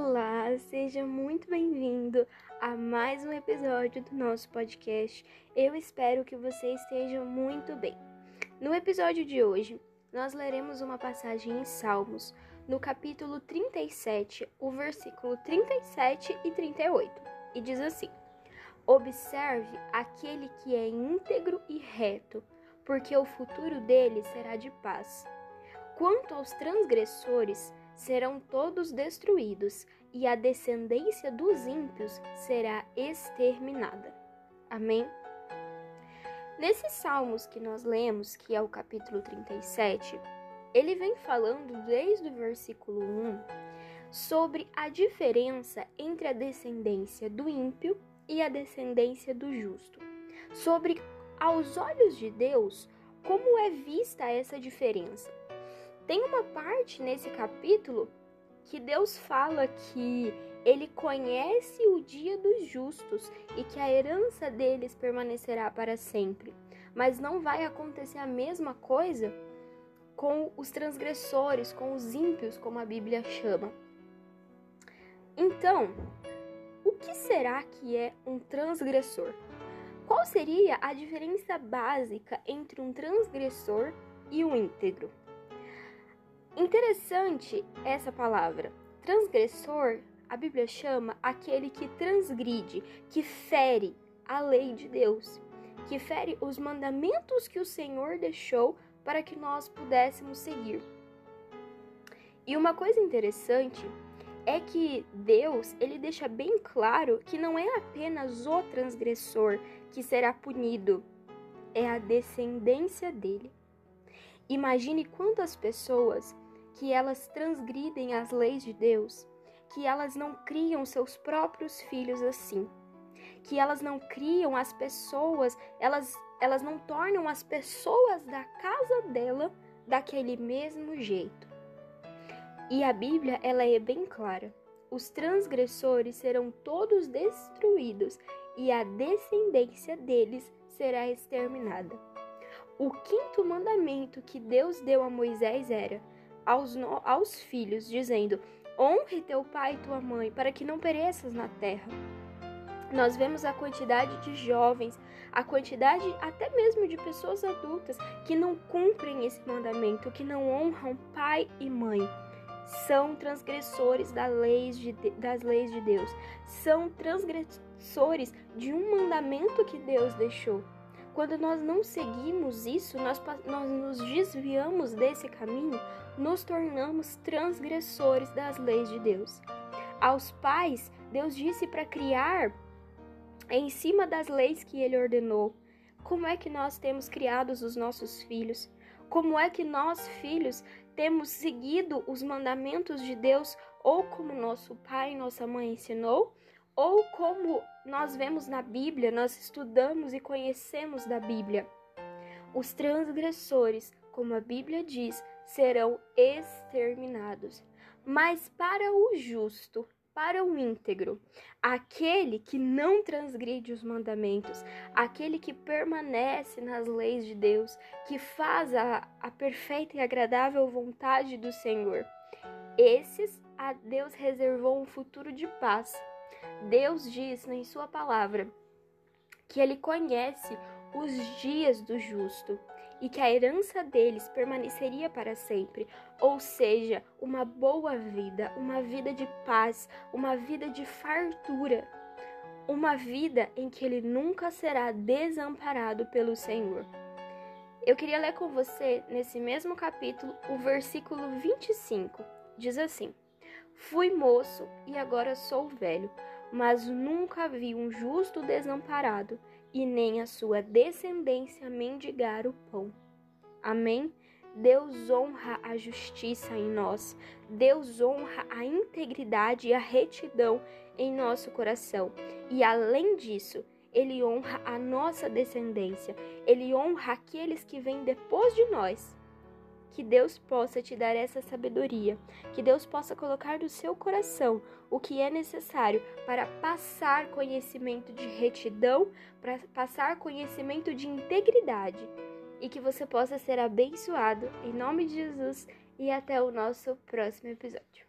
Olá, seja muito bem-vindo a mais um episódio do nosso podcast. Eu espero que você esteja muito bem. No episódio de hoje, nós leremos uma passagem em Salmos, no capítulo 37, o versículo 37 e 38, e diz assim: Observe aquele que é íntegro e reto, porque o futuro dele será de paz. Quanto aos transgressores, serão todos destruídos, e a descendência dos ímpios será exterminada. Amém? Nesses salmos que nós lemos, que é o capítulo 37, ele vem falando desde o versículo 1 sobre a diferença entre a descendência do ímpio e a descendência do justo. Sobre, aos olhos de Deus, como é vista essa diferença. Tem uma parte nesse capítulo que Deus fala que ele conhece o dia dos justos e que a herança deles permanecerá para sempre. Mas não vai acontecer a mesma coisa com os transgressores, com os ímpios, como a Bíblia chama. Então, o que será que é um transgressor? Qual seria a diferença básica entre um transgressor e um íntegro? Interessante essa palavra. Transgressor, a Bíblia chama aquele que transgride, que fere a lei de Deus, que fere os mandamentos que o Senhor deixou para que nós pudéssemos seguir. E uma coisa interessante é que Deus, ele deixa bem claro que não é apenas o transgressor que será punido, é a descendência dele. Imagine quantas pessoas que elas transgridem as leis de Deus, que elas não criam seus próprios filhos assim, que elas não criam as pessoas, elas, elas não tornam as pessoas da casa dela daquele mesmo jeito. E a Bíblia, ela é bem clara. Os transgressores serão todos destruídos e a descendência deles será exterminada. O quinto mandamento que Deus deu a Moisés era: aos, no, aos filhos, dizendo: Honre teu pai e tua mãe, para que não pereças na terra. Nós vemos a quantidade de jovens, a quantidade até mesmo de pessoas adultas que não cumprem esse mandamento, que não honram pai e mãe. São transgressores das leis de, das leis de Deus, são transgressores de um mandamento que Deus deixou. Quando nós não seguimos isso, nós, nós nos desviamos desse caminho, nos tornamos transgressores das leis de Deus. Aos pais, Deus disse para criar em cima das leis que ele ordenou. Como é que nós temos criado os nossos filhos? Como é que nós, filhos, temos seguido os mandamentos de Deus ou como nosso pai e nossa mãe ensinou? Ou como nós vemos na Bíblia, nós estudamos e conhecemos da Bíblia. Os transgressores, como a Bíblia diz, serão exterminados. Mas para o justo, para o íntegro, aquele que não transgride os mandamentos, aquele que permanece nas leis de Deus, que faz a, a perfeita e agradável vontade do Senhor, esses a Deus reservou um futuro de paz Deus diz em Sua palavra que Ele conhece os dias do justo e que a herança deles permaneceria para sempre, ou seja, uma boa vida, uma vida de paz, uma vida de fartura, uma vida em que ele nunca será desamparado pelo Senhor. Eu queria ler com você, nesse mesmo capítulo, o versículo 25. Diz assim: Fui moço e agora sou velho mas nunca vi um justo desamparado e nem a sua descendência mendigar o pão. Amém? Deus honra a justiça em nós. Deus honra a integridade e a retidão em nosso coração. E além disso, ele honra a nossa descendência. Ele honra aqueles que vêm depois de nós que Deus possa te dar essa sabedoria, que Deus possa colocar no seu coração o que é necessário para passar conhecimento de retidão, para passar conhecimento de integridade e que você possa ser abençoado em nome de Jesus e até o nosso próximo episódio.